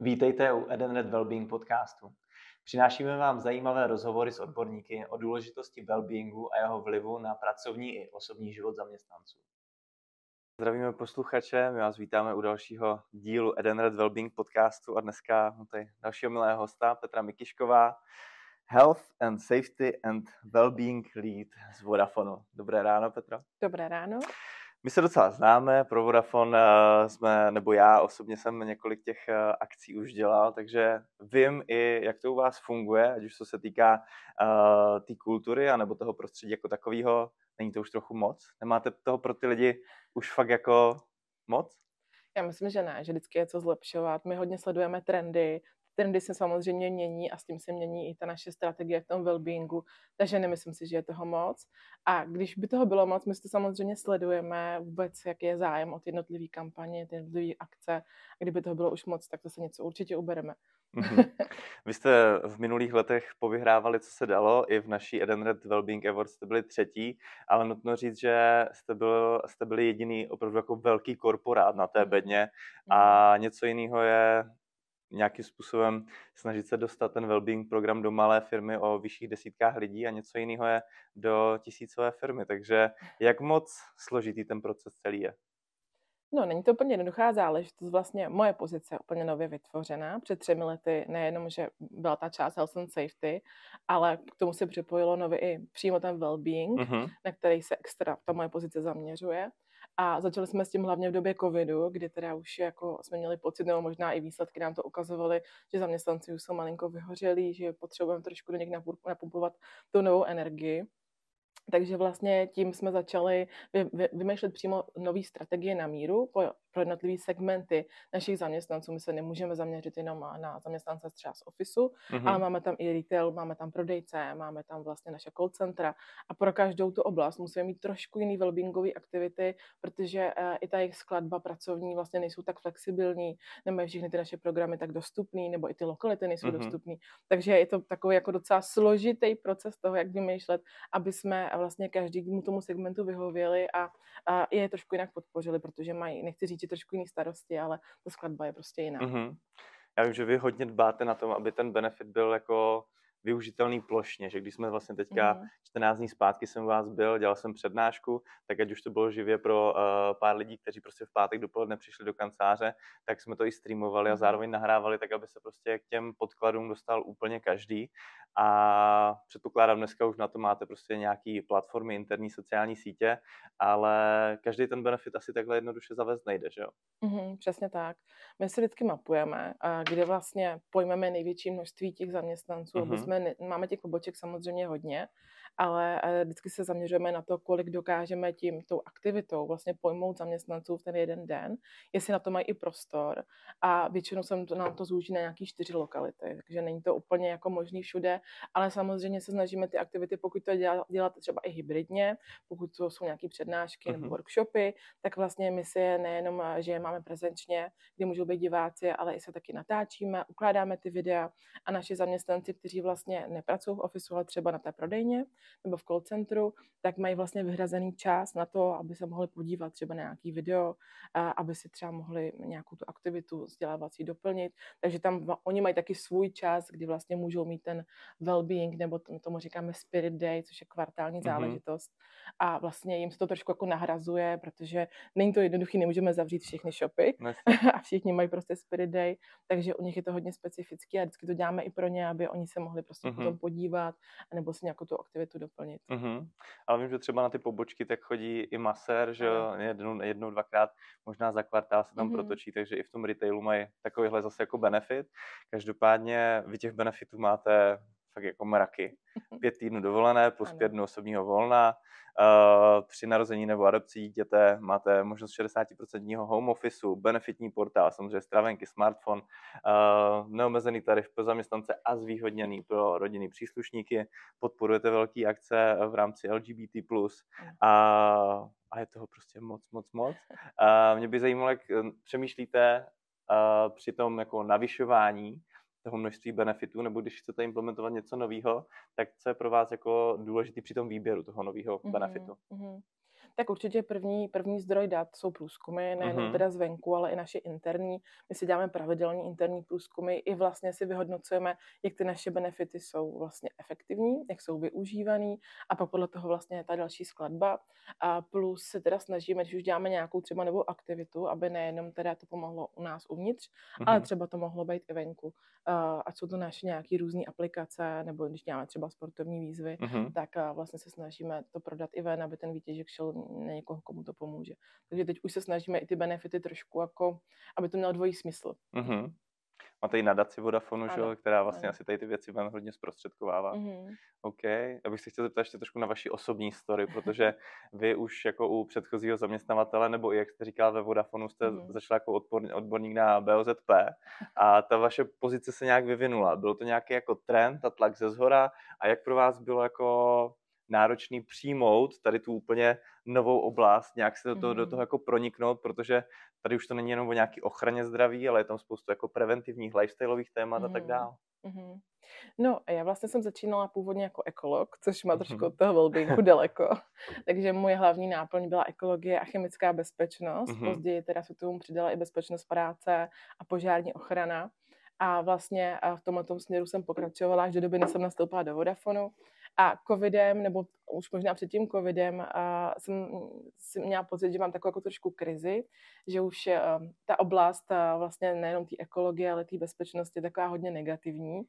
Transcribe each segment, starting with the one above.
Vítejte u Edenred Wellbeing podcastu. Přinášíme vám zajímavé rozhovory s odborníky o důležitosti wellbeingu a jeho vlivu na pracovní i osobní život zaměstnanců. Zdravíme posluchače, my vás vítáme u dalšího dílu Edenred Wellbeing podcastu a dneska tady dalšího milého hosta Petra Mikišková, Health and Safety and Wellbeing Lead z Vodafonu. Dobré ráno, Petra. Dobré ráno. My se docela známe, pro Vodafone eh, jsme, nebo já osobně jsem několik těch eh, akcí už dělal, takže vím i, jak to u vás funguje, ať už co se týká uh, té kultury, anebo toho prostředí jako takového. Není to už trochu moc? Nemáte toho pro ty lidi už fakt jako moc? Já myslím, že ne, že vždycky je co zlepšovat. My hodně sledujeme trendy, trendy se samozřejmě mění a s tím se mění i ta naše strategie v tom wellbeingu, takže nemyslím si, že je toho moc. A když by toho bylo moc, my to samozřejmě sledujeme vůbec, jak je zájem o ty jednotlivé kampaně, ty jednotlivé akce. A kdyby toho bylo už moc, tak to se něco určitě ubereme. Mm-hmm. Vy jste v minulých letech povyhrávali, co se dalo, i v naší Edenred Wellbeing Awards jste byli třetí, ale nutno říct, že jste, byl, jste byli jediný opravdu jako velký korporát na té bedně a mhm. něco jiného je nějakým způsobem snažit se dostat ten wellbeing program do malé firmy o vyšších desítkách lidí a něco jiného je do tisícové firmy. Takže jak moc složitý ten proces celý je? No, není to úplně jednoduchá záležitost. Vlastně moje pozice je úplně nově vytvořená. Před třemi lety nejenom, že byla ta část health and safety, ale k tomu se připojilo nově i přímo ten well-being, mm-hmm. na který se extra ta moje pozice zaměřuje. A začali jsme s tím hlavně v době covidu, kdy teda už jako jsme měli pocit, nebo možná i výsledky nám to ukazovaly, že zaměstnanci už jsou malinko vyhořelí, že potřebujeme trošku do nich napumpovat tu novou energii. Takže vlastně tím jsme začali vymýšlet přímo nové strategie na míru pro jednotlivé segmenty našich zaměstnanců. My se nemůžeme zaměřit jenom na zaměstnance třeba z ofisu, mm-hmm. ale máme tam i retail, máme tam prodejce, máme tam vlastně naše call centra a pro každou tu oblast musíme mít trošku jiný wellbeingové aktivity, protože uh, i ta jejich skladba pracovní vlastně nejsou tak flexibilní, nemají všechny ty naše programy tak dostupný, nebo i ty lokality nejsou mm-hmm. dostupné. Takže je to takový jako docela složitý proces toho, jak vymýšlet, aby jsme vlastně každému tomu segmentu vyhověli a, a je trošku jinak podpořili, protože mají, nechci říct, trošku jiný starosti, ale ta skladba je prostě jiná. Mm-hmm. Já vím, že vy hodně dbáte na tom, aby ten benefit byl jako využitelný plošně, že když jsme vlastně teďka mm. 14 dní zpátky jsem u vás byl, dělal jsem přednášku, tak ať už to bylo živě pro uh, pár lidí, kteří prostě v pátek dopoledne přišli do kanceláře, tak jsme to i streamovali a mhm. zároveň nahrávali tak, aby se prostě k těm podkladům dostal úplně každý. A předpokládám, dneska už na to máte prostě nějaký platformy, interní sociální sítě, ale každý ten benefit asi takhle jednoduše zavést nejde, že jo? Mm, přesně tak. My si vždycky mapujeme, kde vlastně pojmeme největší množství těch zaměstnanců, mm-hmm. Jsme, máme těch poboček samozřejmě hodně, ale eh, vždycky se zaměřujeme na to, kolik dokážeme tím, tou aktivitou vlastně pojmout zaměstnanců v ten jeden den, jestli na to mají i prostor a většinou se nám to zúží na nějaký čtyři lokality, takže není to úplně jako možný všude, ale samozřejmě se snažíme ty aktivity, pokud to dělat, dělat třeba i hybridně, pokud to jsou nějaké přednášky uh-huh. nebo mhm. workshopy, tak vlastně my si je nejenom, eh, že je máme prezenčně, kde můžou být diváci, ale i se taky natáčíme, ukládáme ty videa a naši zaměstnanci, kteří vlastně nepracují v ofisu, ale třeba na té prodejně, nebo v call centru, tak mají vlastně vyhrazený čas na to, aby se mohli podívat třeba na nějaký video, aby si třeba mohli nějakou tu aktivitu vzdělávací doplnit. Takže tam oni mají taky svůj čas, kdy vlastně můžou mít ten well-being, nebo tomu říkáme spirit day, což je kvartální mm-hmm. záležitost. A vlastně jim se to trošku jako nahrazuje, protože není to jednoduché, nemůžeme zavřít všechny shopy a všichni mají prostě spirit day, takže u nich je to hodně specifický a vždycky to děláme i pro ně, aby oni se mohli prostě mm-hmm. potom podívat, nebo si nějakou tu aktivitu doplnit. Mm-hmm. Ale vím, že třeba na ty pobočky tak chodí i masér, že jednou, jednou, dvakrát, možná za kvartál se tam mm-hmm. protočí, takže i v tom retailu mají takovýhle zase jako benefit. Každopádně vy těch benefitů máte fakt jako mraky. Pět týdnů dovolené plus pět dnů osobního volna. Uh, při narození nebo adopci dítěte máte možnost 60% home officeu, benefitní portál, samozřejmě stravenky, smartphone, uh, neomezený tarif pro zaměstnance a zvýhodněný pro rodinný příslušníky. Podporujete velké akce v rámci LGBT+. A, a je toho prostě moc, moc, moc. Uh, mě by zajímalo, jak přemýšlíte uh, při tom jako navyšování toho množství benefitů, nebo když chcete implementovat něco nového, tak co je pro vás jako důležitý při tom výběru toho nového mm-hmm, benefitu? Mm-hmm. Tak určitě první, první zdroj dat jsou průzkumy, nejenom mm-hmm. teda zvenku, ale i naše interní. My si děláme pravidelně interní průzkumy i vlastně si vyhodnocujeme, jak ty naše benefity jsou vlastně efektivní, jak jsou využívaný a pak podle toho vlastně je ta další skladba. A plus se teda snažíme, když už děláme nějakou třeba novou aktivitu, aby nejenom teda to pomohlo u nás uvnitř, mm-hmm. ale třeba to mohlo být i venku. Uh, ať jsou to naše nějaké různé aplikace, nebo když děláme třeba sportovní výzvy, mm-hmm. tak uh, vlastně se snažíme to prodat i ven, aby ten výtěžek šel na někoho, komu to pomůže. Takže teď už se snažíme i ty benefity trošku jako, aby to mělo dvojí smysl. Mm-hmm. Máte i nadaci Vodafonu, že, která vlastně ano. asi tady ty věci vám hodně zprostředkovává. Mm-hmm. OK. Abych se chtěl zeptat ještě trošku na vaši osobní story, protože vy už jako u předchozího zaměstnavatele, nebo i jak jste říkal ve Vodafonu, jste mm-hmm. začal jako odborník, odborník na BOZP a ta vaše pozice se nějak vyvinula. Byl to nějaký jako trend, ta tlak ze zhora a jak pro vás bylo jako náročný přijmout tady tu úplně novou oblast, nějak se do toho, mm. do toho jako proniknout, protože tady už to není jenom o nějaké ochraně zdraví, ale je tam spoustu jako preventivních lifestyleových témat mm. a tak mm-hmm. dále. Mm-hmm. No, já vlastně jsem začínala původně jako ekolog, což má trošku od toho wellbeingu daleko. Takže moje hlavní náplň byla ekologie a chemická bezpečnost. Mm-hmm. Později teda se tomu přidala i bezpečnost práce a požární ochrana. A vlastně v tomto směru jsem pokračovala až do doby, než jsem nastoupila do Vodafonu. A covidem, nebo už možná před tím covidem, a jsem, jsem měla pocit, že mám takovou jako trošku krizi, že už uh, ta oblast uh, vlastně nejenom té ekologie, ale té bezpečnosti je taková hodně negativní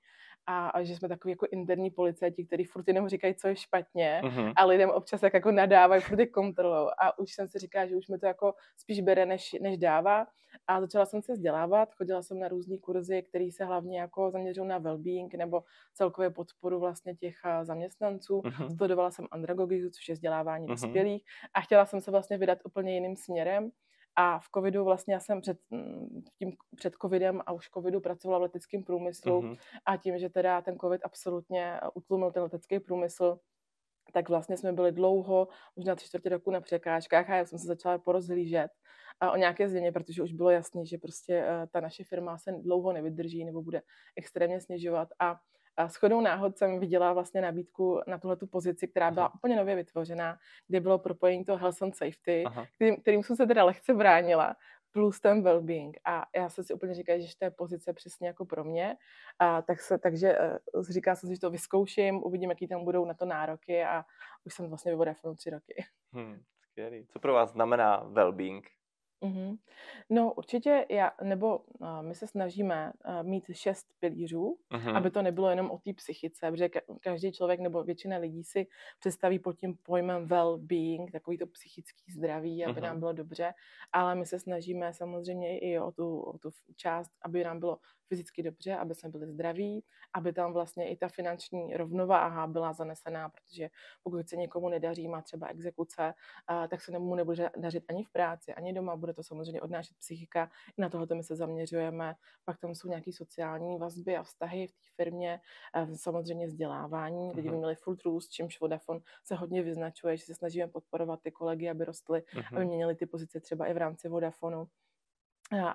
a, a že jsme takový jako interní policajti, kteří furt jenom říkají, co je špatně uh-huh. a lidem občas tak jako nadávají furt kontrolou a už jsem si říkala, že už mi to jako spíš bere, než, než dává a začala jsem se vzdělávat, chodila jsem na různé kurzy, které se hlavně jako zaměřují na well-being nebo celkově podporu vlastně těch zaměstnanců. Uh-huh. Studovala jsem andragogiku, což je vzdělávání uh-huh. dospělých a chtěla jsem se vlastně vydat úplně jiným směrem. A v covidu vlastně já jsem před, mm, tím, před covidem a už covidu pracovala v leteckém průmyslu uh-huh. a tím, že teda ten covid absolutně utlumil ten letecký průmysl, tak vlastně jsme byli dlouho, možná tři čtvrtě roku na překážkách a já jsem se začala porozhlížet o nějaké změně, protože už bylo jasné, že prostě eh, ta naše firma se dlouho nevydrží nebo bude extrémně snižovat a a shodou náhod jsem viděla vlastně nabídku na tuhle pozici, která byla Aha. úplně nově vytvořená, kde bylo propojení toho health and safety, kterým, kterým jsem se teda lehce bránila, plus ten well-being. A já jsem si úplně říkala, že to je pozice přesně jako pro mě. A tak se, takže uh, říká jsem si, že to vyzkouším, uvidím, jaký tam budou na to nároky a už jsem vlastně ve Vodafonu tři roky. Hmm, skvělý. Co pro vás znamená well-being? Mm-hmm. No určitě já, nebo uh, my se snažíme uh, mít šest pilířů, mm-hmm. aby to nebylo jenom o té psychice, protože ka- každý člověk nebo většina lidí si představí pod tím pojmem well-being, takový to psychický zdraví, aby mm-hmm. nám bylo dobře, ale my se snažíme samozřejmě i o tu, o tu část, aby nám bylo fyzicky dobře, aby jsme byli zdraví, aby tam vlastně i ta finanční rovnováha byla zanesená, protože pokud se někomu nedaří, má třeba exekuce, tak se mu nebude dařit ani v práci, ani doma, bude to samozřejmě odnášet psychika. I na tohle my se zaměřujeme. Pak tam jsou nějaké sociální vazby a vztahy v té firmě, samozřejmě vzdělávání. Lidi by měli full růst, čímž Vodafone se hodně vyznačuje, že se snažíme podporovat ty kolegy, aby rostly, uh-huh. aby měnili ty pozice třeba i v rámci Vodafonu.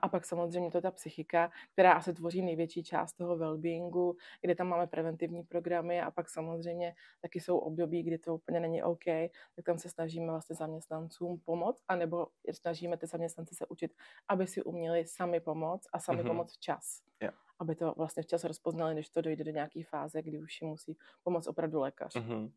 A pak samozřejmě to je ta psychika, která asi tvoří největší část toho wellbeingu, kde tam máme preventivní programy a pak samozřejmě taky jsou období, kdy to úplně není OK, tak tam se snažíme vlastně zaměstnancům pomoct, anebo snažíme ty zaměstnance se učit, aby si uměli sami pomoct a sami mm-hmm. pomoct včas. Yeah. Aby to vlastně včas rozpoznali, než to dojde do nějaké fáze, kdy už jim musí pomoct opravdu lékař. Mm-hmm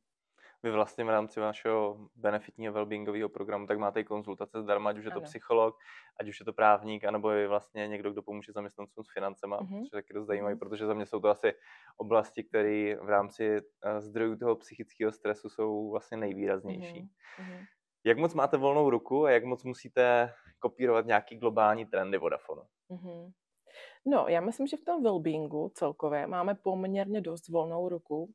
vy vlastně v rámci vašeho benefitního wellbeingového programu, tak máte i konzultace zdarma, ať už je to ano. psycholog, ať už je to právník, anebo je vlastně někdo, kdo pomůže zaměstnancům s financema, mm-hmm. což je taky dost zajímavý, mm-hmm. protože za mě jsou to asi oblasti, které v rámci eh, zdrojů toho psychického stresu jsou vlastně nejvýraznější. Mm-hmm. Jak moc máte volnou ruku a jak moc musíte kopírovat nějaký globální trendy Vodafonu? Mm-hmm. No, já myslím, že v tom wellbeingu celkově máme poměrně dost volnou ruku,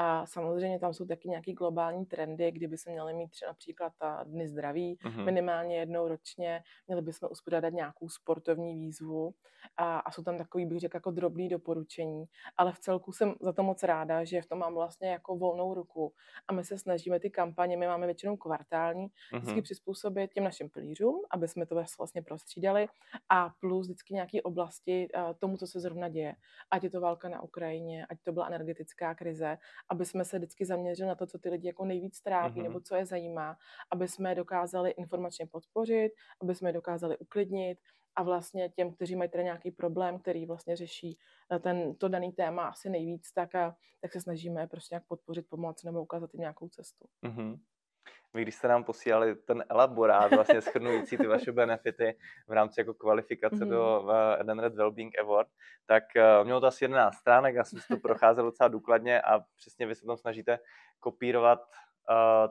a samozřejmě tam jsou taky nějaký globální trendy, kdyby se měli mít třeba například ta dny zdraví mm-hmm. minimálně jednou ročně, měli bychom uspořádat nějakou sportovní výzvu a, a jsou tam takový, bych řekl, jako drobný doporučení, ale v celku jsem za to moc ráda, že v tom mám vlastně jako volnou ruku a my se snažíme ty kampaně, my máme většinou kvartální, mm-hmm. vždycky přizpůsobit těm našim pilířům, aby jsme to vlastně prostřídali a plus vždycky nějaké oblasti tomu, co se zrovna děje. Ať je to válka na Ukrajině, ať to byla energetická krize, aby jsme se vždycky zaměřili na to, co ty lidi jako nejvíc trápí, mm-hmm. nebo co je zajímá, aby jsme dokázali informačně podpořit, aby jsme je dokázali uklidnit, a vlastně těm, kteří mají teda nějaký problém, který vlastně řeší eh, ten, to daný téma asi nejvíc, tak, a, tak se snažíme prostě nějak podpořit, pomoct nebo ukázat jim nějakou cestu. Mm-hmm. Vy, když jste nám posílali ten elaborát, vlastně schrnující ty vaše benefity v rámci jako kvalifikace mm-hmm. do uh, Edenred Wellbeing Award, tak uh, mělo to asi 11 stránek, já jsem si to procházel docela důkladně a přesně vy se tam snažíte kopírovat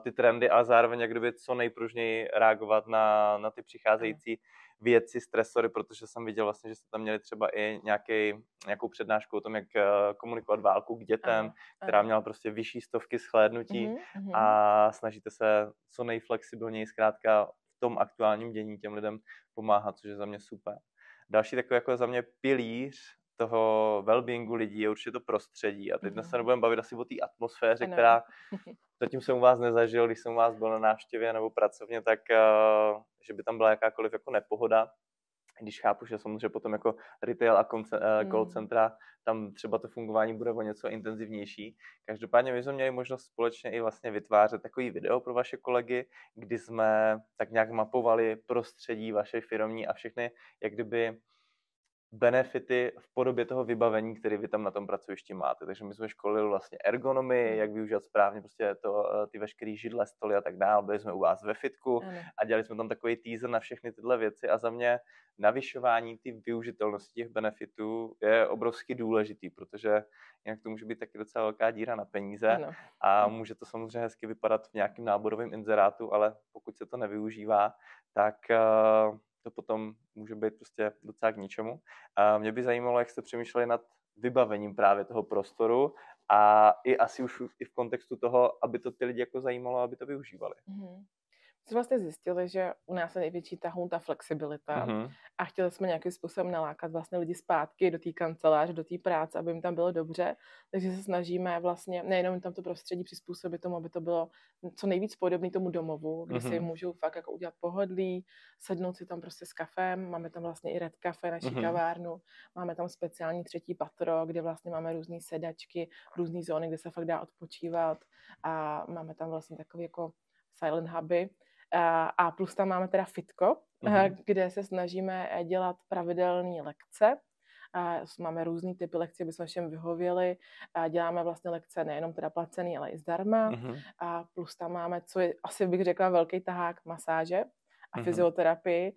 ty trendy a zároveň jak kdyby co nejpružněji reagovat na, na ty přicházející věci, stresory, protože jsem viděl vlastně, že jste tam měli třeba i nějaký, nějakou přednášku o tom, jak eh, komunikovat válku k dětem, aha, která měla prostě vyšší stovky shlédnutí mm-hmm, a snažíte se co nejflexibilněji zkrátka v tom aktuálním dění těm lidem pomáhat, což je za mě super. Další takový jako za mě pilíř toho well-beingu lidí je určitě to prostředí. A teď mm-hmm. se nebudeme bavit asi o té atmosféře, ano. která zatím jsem u vás nezažil, když jsem u vás byl na návštěvě nebo pracovně, tak uh, že by tam byla jakákoliv jako nepohoda. Když chápu, že samozřejmě potom jako retail a konce, uh, call centra, tam třeba to fungování bude o něco intenzivnější. Každopádně my jsme měli možnost společně i vlastně vytvářet takový video pro vaše kolegy, kdy jsme tak nějak mapovali prostředí vaše firmní a všechny, jak kdyby benefity v podobě toho vybavení, který vy tam na tom pracovišti máte. Takže my jsme školili vlastně ergonomii, hmm. jak využívat správně prostě to, eh, ty veškeré židle, stoly a tak dále. Byli jsme u vás ve fitku a dělali jsme tam takový teaser na všechny tyhle věci a za mě navyšování ty využitelnosti těch benefitů je obrovsky důležitý, protože jinak to může být taky docela velká díra na peníze ano. a hmm. může to samozřejmě hezky vypadat v nějakém náborovém inzerátu, ale pokud se to nevyužívá, tak uh, to potom může být prostě docela k ničemu. A mě by zajímalo, jak jste přemýšleli nad vybavením právě toho prostoru a i asi už i v kontextu toho, aby to ty lidi jako zajímalo, aby to využívali. Mm-hmm jsme vlastně zjistili, že u nás je největší tahou ta flexibilita mm-hmm. a chtěli jsme nějakým způsobem nalákat vlastně lidi zpátky do té kanceláře, do té práce, aby jim tam bylo dobře, takže se snažíme vlastně nejenom tam to prostředí přizpůsobit tomu, aby to bylo co nejvíc podobné tomu domovu, kde mm-hmm. si můžou fakt jako udělat pohodlí, sednout si tam prostě s kafem, máme tam vlastně i red kafe, naši mm-hmm. kavárnu, máme tam speciální třetí patro, kde vlastně máme různé sedačky, různé zóny, kde se fakt dá odpočívat a máme tam vlastně takový jako silent huby, a plus tam máme teda fitko, mm-hmm. kde se snažíme eh, dělat pravidelné lekce. Máme různý typy lekcí, aby jsme všem vyhověli. Děláme vlastně lekce nejenom teda placený, ale i zdarma. Mm-hmm. A plus tam máme, co je asi bych řekla velký tahák, masáže a mm-hmm. fyzioterapii,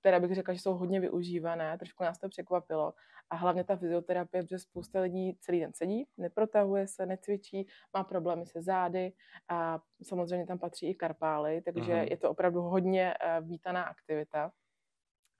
které bych řekla, že jsou hodně využívané, trošku nás to překvapilo. A hlavně ta fyzioterapie, protože spousta lidí celý den sedí, neprotahuje se, necvičí, má problémy se zády a samozřejmě tam patří i karpály, takže uh-huh. je to opravdu hodně uh, vítaná aktivita.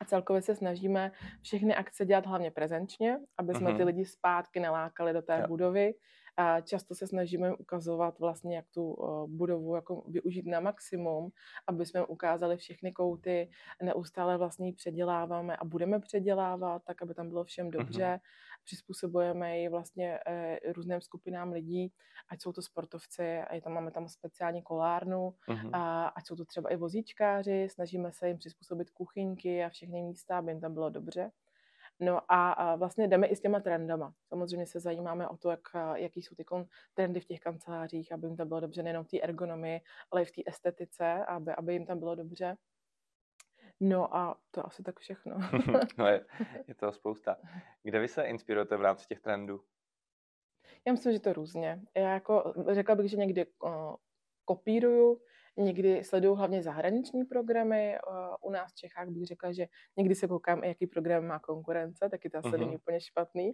A celkově se snažíme všechny akce dělat hlavně prezenčně, aby jsme uh-huh. ty lidi zpátky nalákali do té yeah. budovy a často se snažíme ukazovat vlastně, jak tu budovu jako využít na maximum, aby jsme ukázali všechny kouty, neustále vlastně ji předěláváme a budeme předělávat, tak aby tam bylo všem dobře. Uh-huh. Přizpůsobujeme ji vlastně e, různým skupinám lidí, ať jsou to sportovci, a tam máme tam speciální kolárnu, uh-huh. a ať jsou to třeba i vozíčkáři, snažíme se jim přizpůsobit kuchyňky a všechny místa, aby jim tam bylo dobře. No a, vlastně jdeme i s těma trendama. Samozřejmě se zajímáme o to, jak, jaký jsou ty trendy v těch kancelářích, aby jim tam bylo dobře nejenom v té ergonomii, ale i v té estetice, aby, aby jim tam bylo dobře. No a to asi tak všechno. no je, je to spousta. Kde vy se inspirujete v rámci těch trendů? Já myslím, že to různě. Já jako řekla bych, že někdy uh, kopíruju, Někdy sleduju hlavně zahraniční programy. U nás v Čechách bych řekla, že někdy se koukám, jaký program má konkurence, taky to asi uh-huh. není úplně špatný.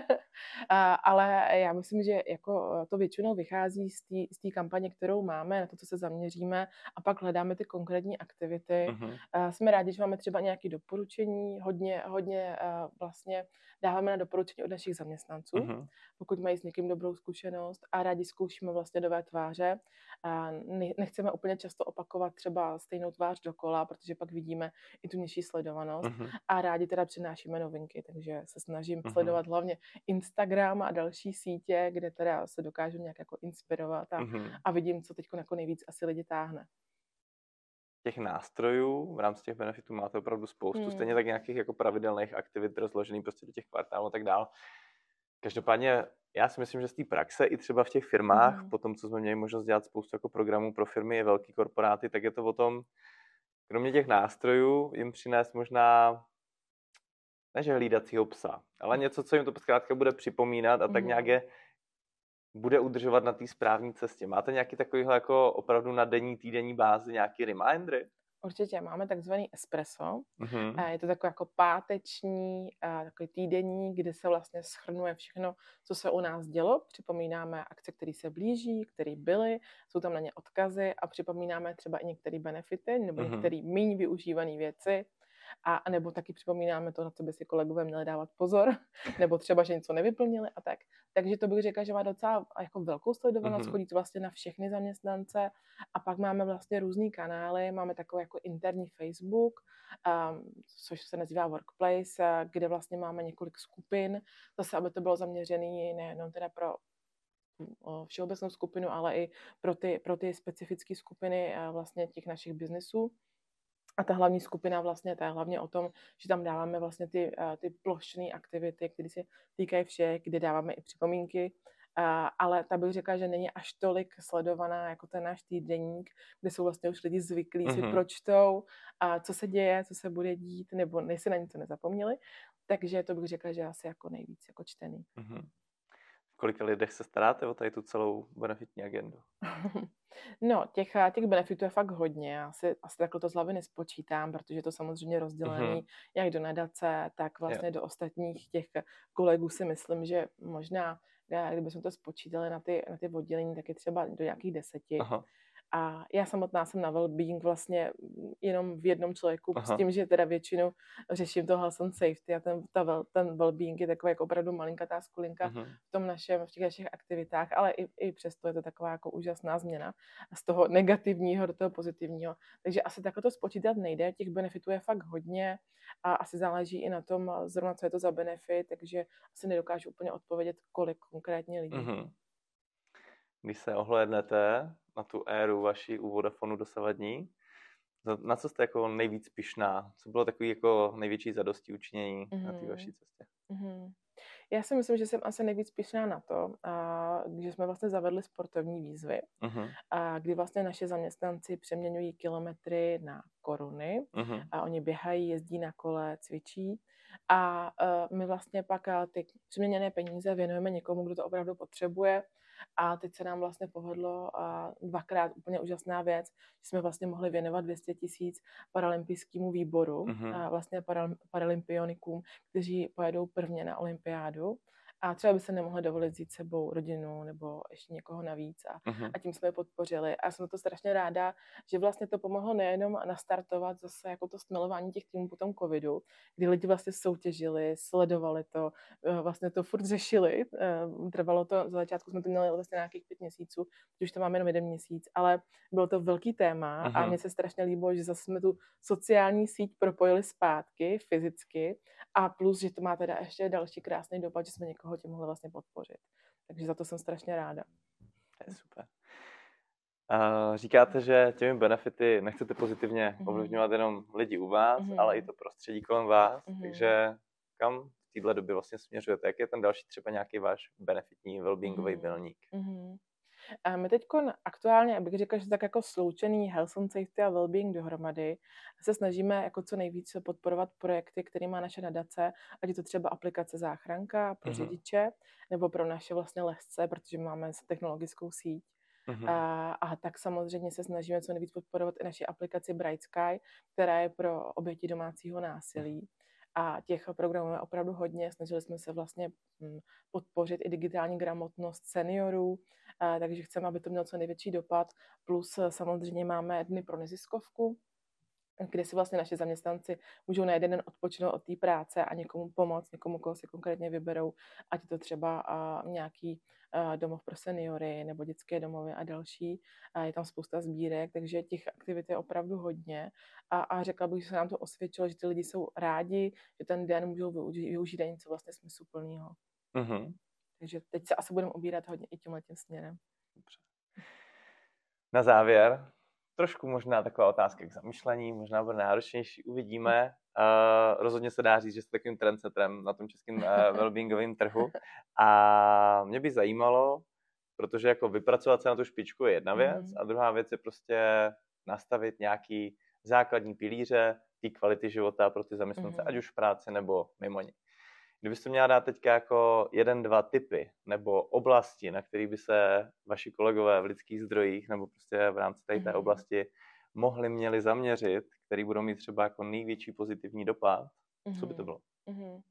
Ale já myslím, že jako to většinou vychází z té kampaně, kterou máme, na to, co se zaměříme a pak hledáme ty konkrétní aktivity. Uh-huh. Jsme rádi, že máme třeba nějaké doporučení, hodně, hodně vlastně dáváme na doporučení od našich zaměstnanců, uh-huh. pokud mají s někým dobrou zkušenost a rádi zkoušíme vlastně nové tváře. A nechceme úplně často opakovat třeba stejnou tvář dokola, protože pak vidíme i tu nižší sledovanost uh-huh. a rádi teda přinášíme novinky, takže se snažím uh-huh. sledovat hlavně Instagram a další sítě, kde teda se dokážu nějak jako inspirovat a, uh-huh. a vidím, co teď jako nejvíc asi lidi táhne těch nástrojů v rámci těch benefitů máte opravdu spoustu, hmm. stejně tak nějakých jako pravidelných aktivit rozložených prostě do těch kvartálů a tak dále. Každopádně já si myslím, že z té praxe i třeba v těch firmách, mm. po tom, co jsme měli možnost dělat spoustu jako programů pro firmy, i velký korporáty, tak je to o tom, kromě těch nástrojů, jim přinést možná ne že hlídacího psa, ale mhm. něco, co jim to zkrátka bude připomínat a mm. tak mhm. nějak je bude udržovat na té správné cestě. Máte nějaký takovýhle jako opravdu na denní, týdenní bázi nějaký remindery? Určitě, máme takzvaný espresso. Mm-hmm. Je to takový jako páteční, takový týdenní, kde se vlastně schrnuje všechno, co se u nás dělo. Připomínáme akce, které se blíží, které byly, jsou tam na ně odkazy a připomínáme třeba i některé benefity nebo mm-hmm. některé méně využívané věci a nebo taky připomínáme to, na co by si kolegové měli dávat pozor, nebo třeba, že něco nevyplnili a tak. Takže to bych řekla, že má docela jako velkou sledovanost, mm-hmm. chodí to vlastně na všechny zaměstnance a pak máme vlastně různý kanály, máme takový jako interní Facebook, um, což se nazývá Workplace, kde vlastně máme několik skupin, zase, aby to bylo zaměřené nejenom teda pro všeobecnou skupinu, ale i pro ty, pro ty specifické skupiny vlastně těch našich biznesů. A ta hlavní skupina vlastně, to je hlavně o tom, že tam dáváme vlastně ty, eh, ty plošné aktivity, které se týkají všech, kde dáváme i připomínky, Uh, ale ta bych řekla, že není až tolik sledovaná jako ten náš týdenník, kde jsou vlastně už lidi zvyklí mm-hmm. si mhm. pročtou, a co se děje, co se bude dít, nebo nejsi na něco nezapomněli. Takže to bych řekla, že asi jako nejvíc jako čtený. Mm-hmm kolika lidech se staráte o tady tu celou benefitní agendu? No, těch, těch benefitů je fakt hodně. Já si asi takhle to z hlavy nespočítám, protože to samozřejmě rozdělený mm-hmm. jak do nadace, tak vlastně yeah. do ostatních těch kolegů si myslím, že možná, kdybychom to spočítali na ty, na ty oddělení, tak je třeba do nějakých deseti. Aha. A já samotná jsem na well-being vlastně jenom v jednom člověku, Aha. s tím, že teda většinou řeším to health and safety a ten, ta, ten well-being je taková jako opravdu malinkatá skulinka. Mhm. v tom našem, v těch našich aktivitách, ale i, i přesto je to taková jako úžasná změna z toho negativního do toho pozitivního. Takže asi takhle to spočítat nejde, těch benefitů je fakt hodně a asi záleží i na tom zrovna, co je to za benefit, takže asi nedokážu úplně odpovědět, kolik konkrétně lidí. Aha. Když se ohlédnete na tu éru vaší u Vodafonu dosavadní, na co jste jako nejvíc pišná? Co bylo takový jako největší zadosti učinění mm-hmm. na té mhm. vaší cestě? Mm-hmm. Já si myslím, že jsem asi nejvíc pišná na to, a, když jsme vlastně zavedli sportovní výzvy, uh-huh. a kdy vlastně naše zaměstnanci přeměňují kilometry na koruny uh-huh. a oni běhají, jezdí na kole, cvičí a uh, my vlastně pak uh, ty přeměněné peníze věnujeme někomu, kdo to opravdu potřebuje a teď se nám vlastně povedlo a dvakrát úplně úžasná věc, že jsme vlastně mohli věnovat 200 tisíc paralympijskému výboru mm-hmm. a vlastně paralympionikům, kteří pojedou prvně na olympiádu a třeba by se nemohli dovolit vzít sebou rodinu nebo ještě někoho navíc a, uh-huh. a tím jsme je podpořili. A jsem to strašně ráda, že vlastně to pomohlo nejenom nastartovat zase jako to smilování těch týmů po tom covidu, kdy lidi vlastně soutěžili, sledovali to, eh, vlastně to furt řešili. Eh, trvalo to, za začátku jsme to měli vlastně nějakých pět měsíců, už to máme jenom jeden měsíc, ale bylo to velký téma uh-huh. a mně se strašně líbilo, že zase jsme tu sociální síť propojili zpátky fyzicky a plus, že to má teda ještě další krásný dopad, že jsme někoho tím mohli vlastně podpořit. Takže za to jsem strašně ráda. To je super. Uh, říkáte, že těmi benefity nechcete pozitivně mm-hmm. ovlivňovat jenom lidi u vás, mm-hmm. ale i to prostředí kolem vás, mm-hmm. takže kam v této době vlastně směřujete? Jak je ten další třeba nějaký váš benefitní wellbeingový mm-hmm. milník? Mm-hmm. A my teď aktuálně, abych řekla, že tak jako sloučený health and safety a well-being dohromady, se snažíme jako co nejvíce podporovat projekty, které má naše nadace, ať je to třeba aplikace záchranka pro uh-huh. řidiče, nebo pro naše vlastně lesce, protože máme technologickou síť. Uh-huh. A, a tak samozřejmě se snažíme co nejvíc podporovat i naši aplikaci Bright Sky, která je pro oběti domácího násilí a těch programů je opravdu hodně. Snažili jsme se vlastně hm, podpořit i digitální gramotnost seniorů, takže chceme, aby to mělo co největší dopad. Plus eh, samozřejmě máme dny pro neziskovku, kde si vlastně naši zaměstnanci můžou na jeden den odpočinout od té práce a někomu pomoct, někomu, koho si konkrétně vyberou, ať to třeba nějaký domov pro seniory nebo dětské domovy a další. Je tam spousta sbírek, takže těch aktivit je opravdu hodně a, a řekla bych, že se nám to osvědčilo, že ty lidi jsou rádi, že ten den můžou využít, využít něco vlastně smysluplného. Uh-huh. Takže teď se asi budeme obírat hodně i tímhle tím směrem. Dobře. Na závěr, trošku možná taková otázka k zamyšlení, možná bude náročnější, uvidíme. Uh, rozhodně se dá říct, že jste takovým trendsetrem na tom českém uh, wellbeingovém trhu. A mě by zajímalo, protože jako vypracovat se na tu špičku je jedna věc mm. a druhá věc je prostě nastavit nějaký základní pilíře té kvality života pro ty zaměstnance, mm. ať už v práci nebo mimo ní. Kdybyste měla dát teďka jako jeden, dva typy nebo oblasti, na které by se vaši kolegové v lidských zdrojích nebo prostě v rámci té, té mhm. oblasti mohli měli zaměřit, který budou mít třeba jako největší pozitivní dopad, co by to mhm. bylo? Mm-hmm.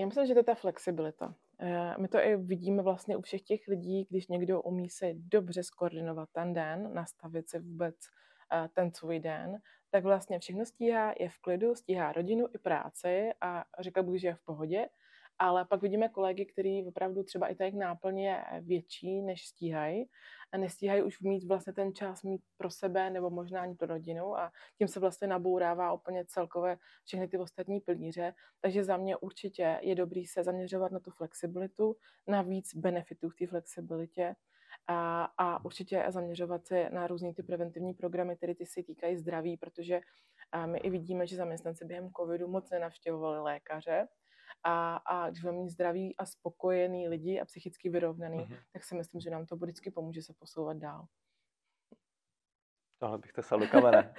Já myslím, že to je ta flexibilita. Eh, my to i vidíme vlastně u všech těch lidí, když někdo umí se dobře skoordinovat ten den, nastavit si vůbec eh, ten svůj den, tak vlastně všechno stíhá, je v klidu, stíhá rodinu i práci a řekla bych, že je v pohodě. Ale pak vidíme kolegy, kteří opravdu třeba i ta jejich náplň je větší, než stíhají a nestíhají už mít vlastně ten čas mít pro sebe nebo možná ani pro rodinu a tím se vlastně nabourává úplně celkové všechny ty ostatní pilíře. Takže za mě určitě je dobrý se zaměřovat na tu flexibilitu, na víc benefitů v té flexibilitě a, a určitě zaměřovat se na různé ty preventivní programy, které ty si týkají zdraví, protože my i vidíme, že zaměstnanci během covidu moc nenavštěvovali lékaře, a, a když budeme mít zdraví a spokojený lidi a psychicky vyrovnaný, mm-hmm. tak si myslím, že nám to vždycky pomůže se posouvat dál. Tohle bych tesal do kamene.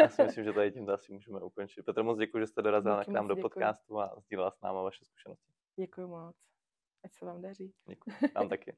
Já si myslím, že tady tímto asi můžeme ukončit. Petr, moc děkuji, že jste dorazil k nám do děkuji. podcastu a sdílela s náma vaše zkušenosti. Děkuji moc. Ať se vám daří. Děkuji. Vám taky.